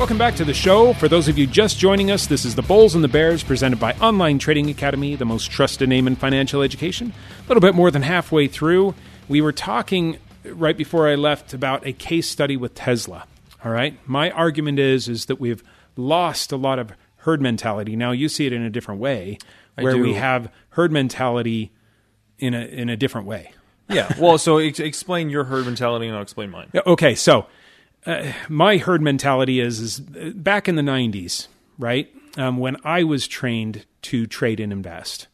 Welcome back to the show. For those of you just joining us, this is the Bulls and the Bears presented by Online Trading Academy, the most trusted name in financial education. A little bit more than halfway through, we were talking right before I left about a case study with Tesla. All right? My argument is is that we've lost a lot of herd mentality. Now you see it in a different way where we have herd mentality in a in a different way. Yeah. Well, so ex- explain your herd mentality, and I'll explain mine. Okay, so uh, my herd mentality is is back in the '90s, right? Um, when I was trained to trade and invest,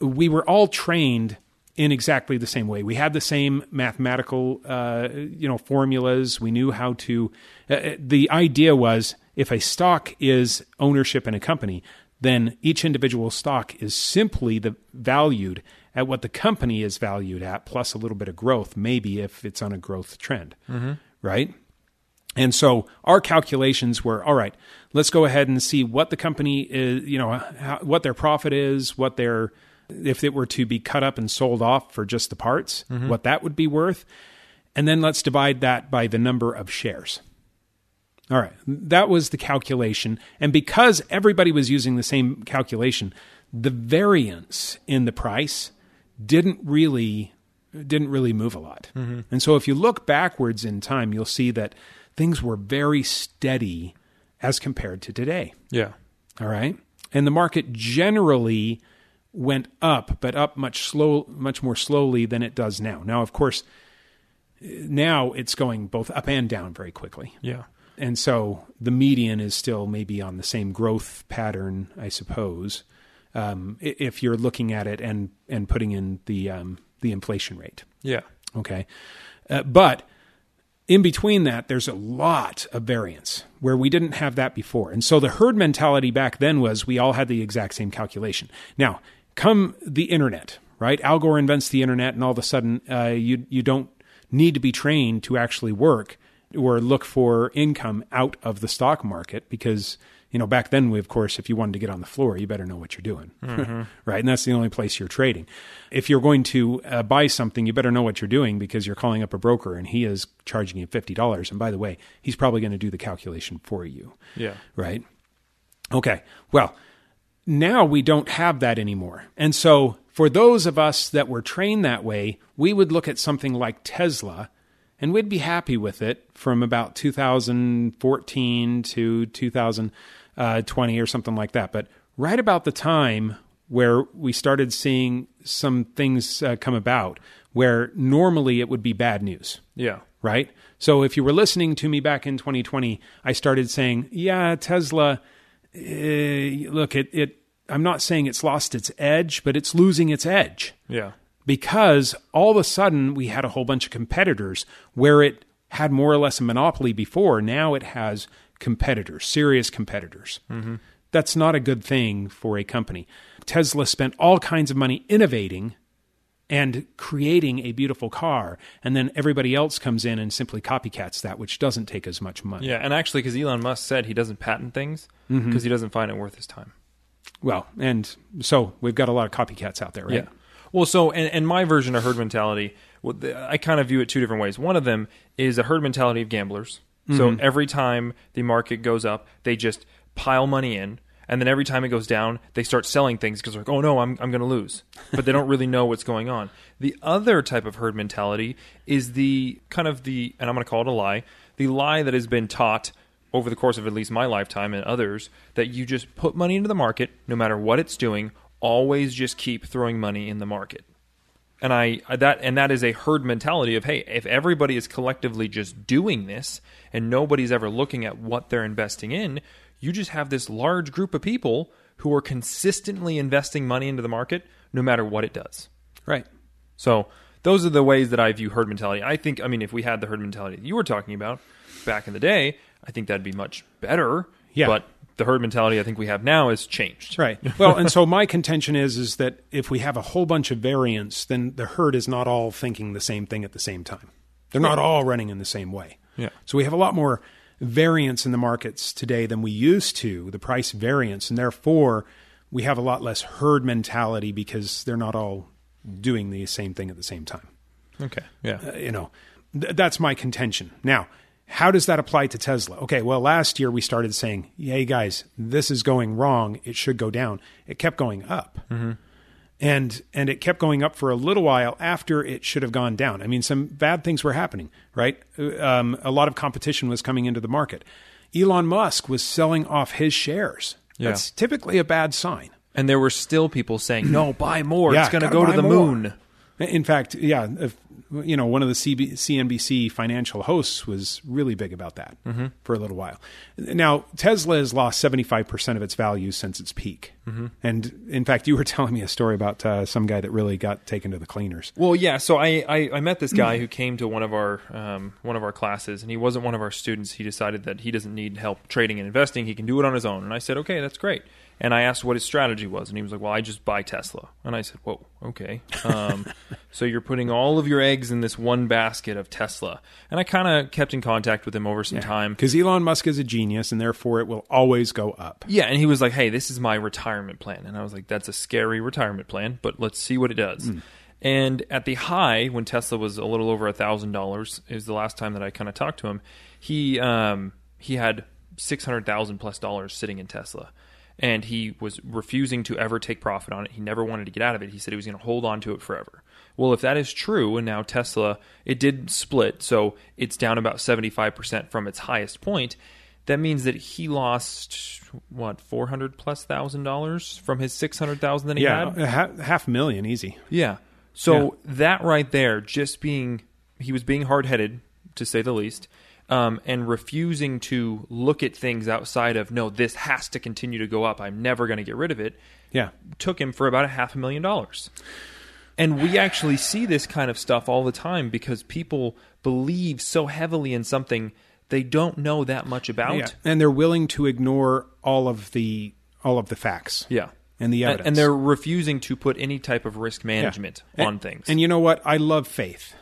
we were all trained in exactly the same way. We had the same mathematical, uh, you know, formulas. We knew how to. Uh, uh, the idea was if a stock is ownership in a company, then each individual stock is simply the valued at what the company is valued at, plus a little bit of growth, maybe if it's on a growth trend, right? And so our calculations were all right. Let's go ahead and see what the company is, you know, how, what their profit is, what their if it were to be cut up and sold off for just the parts, mm-hmm. what that would be worth, and then let's divide that by the number of shares. All right, that was the calculation, and because everybody was using the same calculation, the variance in the price didn't really didn't really move a lot. Mm-hmm. And so if you look backwards in time, you'll see that things were very steady as compared to today. Yeah. All right. And the market generally went up, but up much slow, much more slowly than it does now. Now, of course, now it's going both up and down very quickly. Yeah. And so the median is still maybe on the same growth pattern, I suppose, um, if you're looking at it and and putting in the um, the inflation rate. Yeah. Okay. Uh, but in between that, there's a lot of variance where we didn't have that before. And so the herd mentality back then was we all had the exact same calculation. Now, come the internet, right? Al Gore invents the internet, and all of a sudden, uh, you, you don't need to be trained to actually work or look for income out of the stock market because you know back then we of course if you wanted to get on the floor you better know what you're doing. Right? And that's the only place you're trading. If you're going to uh, buy something you better know what you're doing because you're calling up a broker and he is charging you $50 and by the way he's probably going to do the calculation for you. Yeah. right? Okay. Well now we don't have that anymore. And so, for those of us that were trained that way, we would look at something like Tesla and we'd be happy with it from about 2014 to 2020 or something like that. But right about the time where we started seeing some things uh, come about where normally it would be bad news Yeah. right? So if you were listening to me back in 2020, I started saying, "Yeah, Tesla. Uh, look, it, it. I'm not saying it's lost its edge, but it's losing its edge Yeah. Because all of a sudden we had a whole bunch of competitors where it had more or less a monopoly before. Now it has competitors, serious competitors. Mm-hmm. That's not a good thing for a company. Tesla spent all kinds of money innovating and creating a beautiful car, and then everybody else comes in and simply copycats that, which doesn't take as much money. Yeah. And actually, because Elon Musk said he doesn't patent things mm-hmm. because he doesn't find it worth his time. Well, and so we've got a lot of copycats out there, right? Yeah. Well, so and, and my version of herd mentality, I kind of view it two different ways. One of them is a herd mentality of gamblers. So mm-hmm. every time the market goes up, they just pile money in, and then every time it goes down, they start selling things because they're like, oh no, I'm I'm going to lose, but they don't really know what's going on. The other type of herd mentality is the kind of the, and I'm going to call it a lie, the lie that has been taught over the course of at least my lifetime and others that you just put money into the market, no matter what it's doing, always just keep throwing money in the market. And I that and that is a herd mentality of hey, if everybody is collectively just doing this and nobody's ever looking at what they're investing in, you just have this large group of people who are consistently investing money into the market no matter what it does. Right. So those are the ways that I view herd mentality. I think, I mean, if we had the herd mentality that you were talking about back in the day, I think that'd be much better. Yeah. But the herd mentality I think we have now has changed. Right. Well, and so my contention is is that if we have a whole bunch of variance, then the herd is not all thinking the same thing at the same time. They're not all running in the same way. Yeah. So we have a lot more variance in the markets today than we used to, the price variance, and therefore we have a lot less herd mentality because they're not all doing the same thing at the same time. Okay. Yeah. Uh, you know, th- that's my contention. Now, how does that apply to Tesla? Okay, well, last year we started saying, "Hey guys, this is going wrong. It should go down." It kept going up, and and it kept going up for a little while after it should have gone down. I mean, some bad things were happening, right? Um, a lot of competition was coming into the market. Elon Musk was selling off his shares. Yeah. That's typically a bad sign. And there were still people saying, "No, buy more. Yeah, it's going to go to the more." moon." In fact, yeah, if, you know, one of the CB, CNBC financial hosts was really big about that for a little while. Now, Tesla has lost 75% of its value since its peak. And in fact, you were telling me a story about uh, some guy that really got taken to the cleaners. Well, yeah. So I, I, I met this guy who came to one of our um, one of our classes, and he wasn't one of our students. He decided that he doesn't need help trading and investing; he can do it on his own. And I said, okay, that's great. And I asked what his strategy was, and he was like, well, I just buy Tesla. And I said, whoa, okay. Um, so you're putting all of your eggs in this one basket of Tesla. And I kind of kept in contact with him over some time. Because Elon Musk is a genius, and therefore it will always go up. Yeah, and he was like, "Hey, this is my retirement plan," and I was like, "That's a scary retirement plan, but let's see what it does." And at the high, when Tesla was a little over a thousand dollars, is the last time that I kind of talked to him. He um, he had six hundred thousand plus dollars sitting in Tesla, and he was refusing to ever take profit on it. He never wanted to get out of it. He said he was going to hold on to it forever. Well, if that is true, and now Tesla, it did split, so it's down about seventy five percent from its highest point that means that he lost what four hundred plus thousand dollars from his six hundred thousand that he Yeah, had. ha- half a million, easy. Yeah. So that right there, just being he was being hard headed to say the least, um, and refusing to look at things outside of no, this has to continue to go up. I'm never going to get rid of it. Yeah. Took him for about a half a million dollars. And we actually see this kind of stuff all the time because people believe so heavily in something they don't know that much about. Yeah. And they're willing to ignore all of the all of the facts. Yeah. And the evidence. and they're refusing to put any type of risk management And- on things. And you know what? I love faith,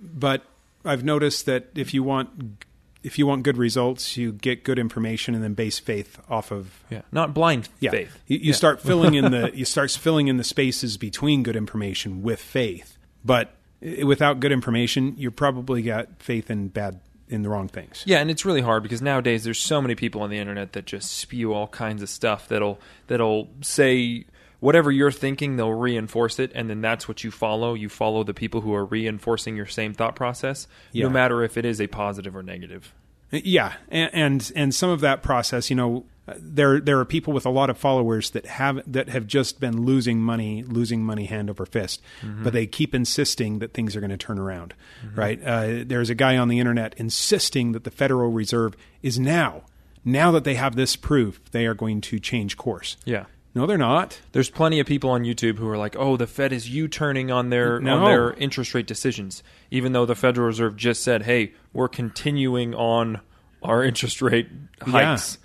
but I've noticed that if you want if you want good results, you get good information and then base faith off of yeah. Not blind yeah. faith. You, you start filling in the you start filling in the spaces between good information with faith, but without good information, you probably got faith in bad in the wrong things. Yeah, and it's really hard because nowadays there's so many people on the internet that just spew all kinds of stuff that'll that'll say whatever you're thinking, they'll reinforce it, and then that's what you follow. You follow the people who are reinforcing your same thought process, Yeah. no matter if it is a positive or negative. Uh, yeah, and, and and some of that process, you know, uh, there there are people with a lot of followers that have that have just been losing money, losing money hand over fist, mm-hmm. but they keep insisting that things are going to turn around, mm-hmm. right? Uh, there's a guy on the internet insisting that the Federal Reserve is now, now that they have this proof, they are going to change course. Yeah. No, they're not. There's plenty of people on YouTube who are like, "Oh, the Fed is U-turning on their No. on their interest rate decisions," even though the Federal Reserve just said, "Hey, we're continuing on our interest rate hikes."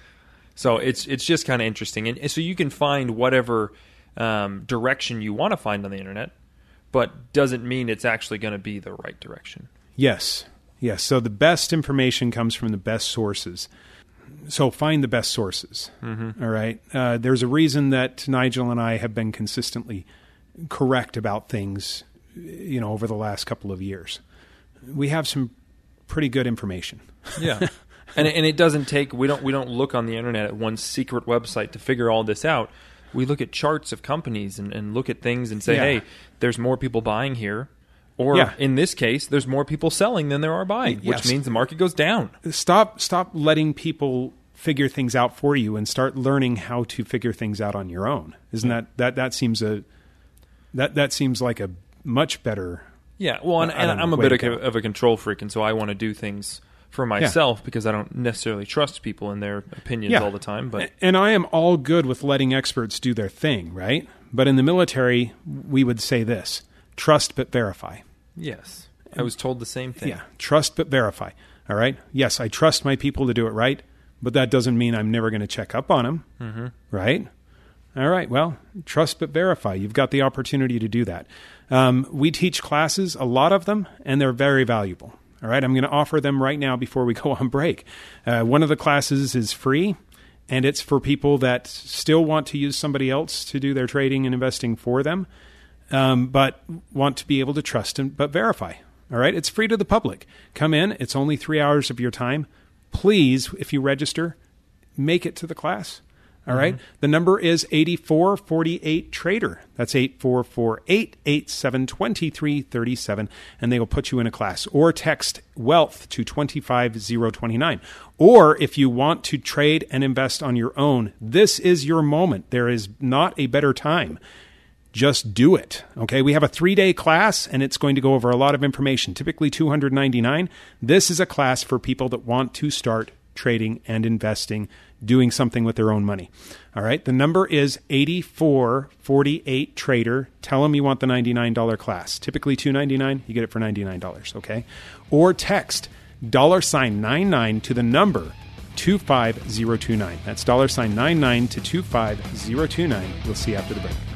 So it's it's just kind of interesting, and so you can find whatever um, direction you want to find on the internet, but doesn't mean it's actually going to be the right direction. Yes. Yes. So the best information comes from the best sources. So find the best sources. All right. Uh, there's a reason that Nigel and I have been consistently correct about things, you know, over the last couple of years. We have some pretty good information. Yeah. and and it doesn't take we don't we don't look on the internet at one secret website to figure all this out. We look at charts of companies and, and look at things and say, Yeah. hey, there's more people buying here. Or Yeah. in this case, there's more people selling than there are buying, which Yes. means the market goes down. Stop stop letting people figure things out for you and start learning how to figure things out on your own. Isn't hmm. that that that seems a that that seems like a much better Yeah, well, and, and i'm a bit of, of a control freak, and so I want to do things for myself because I don't necessarily trust people and their opinions all the time. But and I am all good with letting experts do their thing, right? But in the military, we would say this: trust but verify. yes, I was told the same thing. Yeah, trust but verify. All right. Yes, I trust my people to do it right, but that doesn't mean I'm never going to check up on them. Mm-hmm. Right. All right. Well, trust but verify. You've got the opportunity to do that. Um, we teach classes, a lot of them, and they're very valuable. All right. I'm going to offer them right now before we go on break. Uh, one of the classes is free, and it's for people that still want to use somebody else to do their trading and investing for them, um, but want to be able to trust and but verify. All right. It's free to the public. Come in. It's only three hours of your time. Please, if you register, make it to the class. All right. The number is 8448 Trader. That's 8448 87 2337. And they will put you in a class. Or text wealth to 25029. Or if you want to trade and invest on your own, this is your moment. There is not a better time just do it. Okay, we have a three day class and it's going to go over a lot of information, typically 299. This is a class for people that want to start trading and investing, doing something with their own money. All right, the number is 8448 Trader. Tell them you want the $99 class. Typically 299 you get it for $99, okay? Or text dollar sign 99 to the number 25029. That's dollar sign 99 to 25029. We'll see you after the break.